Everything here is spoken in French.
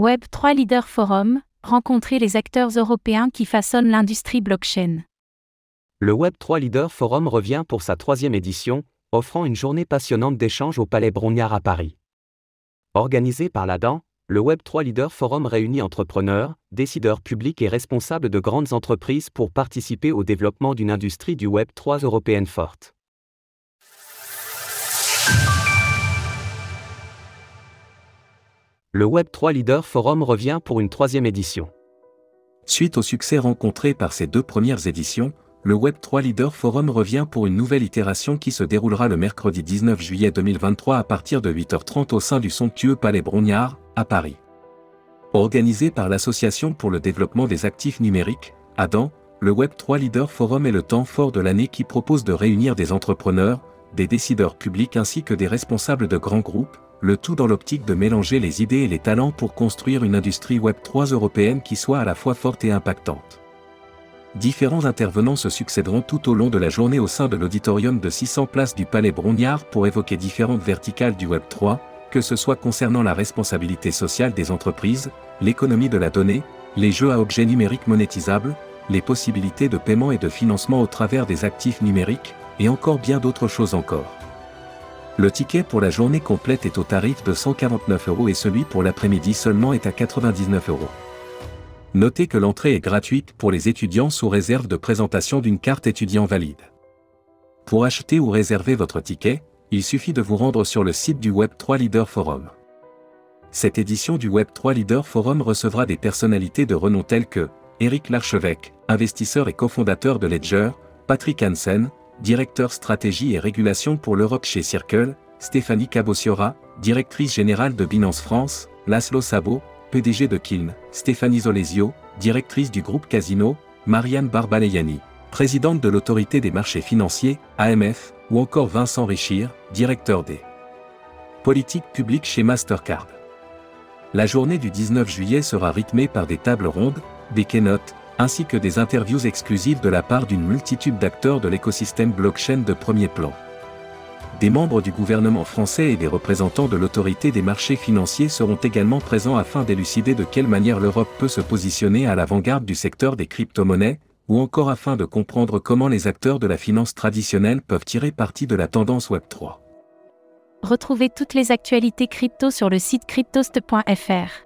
Web3 Leader Forum, rencontrer les acteurs européens qui façonnent l'industrie blockchain. Le Web3 Leader Forum revient pour sa troisième édition, offrant une journée passionnante d'échanges au Palais Brongniart à Paris. Organisé par l'ADAN, le Web3 Leader Forum réunit entrepreneurs, décideurs publics et responsables de grandes entreprises pour participer au développement d'une industrie du Web3 européenne forte. Le Web3 Leader Forum revient pour une troisième édition. Suite au succès rencontré par ces deux premières éditions, le Web3 Leader Forum revient pour une nouvelle itération qui se déroulera le mercredi 19 juillet 2023 à partir de 8h30 au sein du somptueux Palais Brognard, à Paris. Organisé par l'Association pour le développement des actifs numériques, ADAN, le Web3 Leader Forum est le temps fort de l'année qui propose de réunir des entrepreneurs, des décideurs publics ainsi que des responsables de grands groupes, le tout dans l'optique de mélanger les idées et les talents pour construire une industrie Web 3 européenne qui soit à la fois forte et impactante. Différents intervenants se succéderont tout au long de la journée au sein de l'auditorium de 600 places du Palais Brognard pour évoquer différentes verticales du Web 3, que ce soit concernant la responsabilité sociale des entreprises, l'économie de la donnée, les jeux à objets numériques monétisables, les possibilités de paiement et de financement au travers des actifs numériques, et encore bien d'autres choses encore. Le ticket pour la journée complète est au tarif de 149 euros et celui pour l'après-midi seulement est à 99 euros. Notez que l'entrée est gratuite pour les étudiants sous réserve de présentation d'une carte étudiant valide. Pour acheter ou réserver votre ticket, il suffit de vous rendre sur le site du Web3 Leader Forum. Cette édition du Web3 Leader Forum recevra des personnalités de renom telles que Eric Larchevêque, investisseur et cofondateur de Ledger, Patrick Hansen, directeur stratégie et régulation pour l'Europe chez Circle, Stéphanie Cabossiora, directrice générale de Binance France, Laszlo Sabo, PDG de Kiln, Stéphanie Zolesio, directrice du groupe Casino, Marianne Barbaleyani, présidente de l'autorité des marchés financiers, AMF, ou encore Vincent Richir, directeur des politiques publiques chez Mastercard. La journée du 19 juillet sera rythmée par des tables rondes, des keynotes, ainsi que des interviews exclusives de la part d'une multitude d'acteurs de l'écosystème blockchain de premier plan. Des membres du gouvernement français et des représentants de l'autorité des marchés financiers seront également présents afin d'élucider de quelle manière l'Europe peut se positionner à l'avant-garde du secteur des crypto-monnaies, ou encore afin de comprendre comment les acteurs de la finance traditionnelle peuvent tirer parti de la tendance Web3. Retrouvez toutes les actualités crypto sur le site cryptost.fr.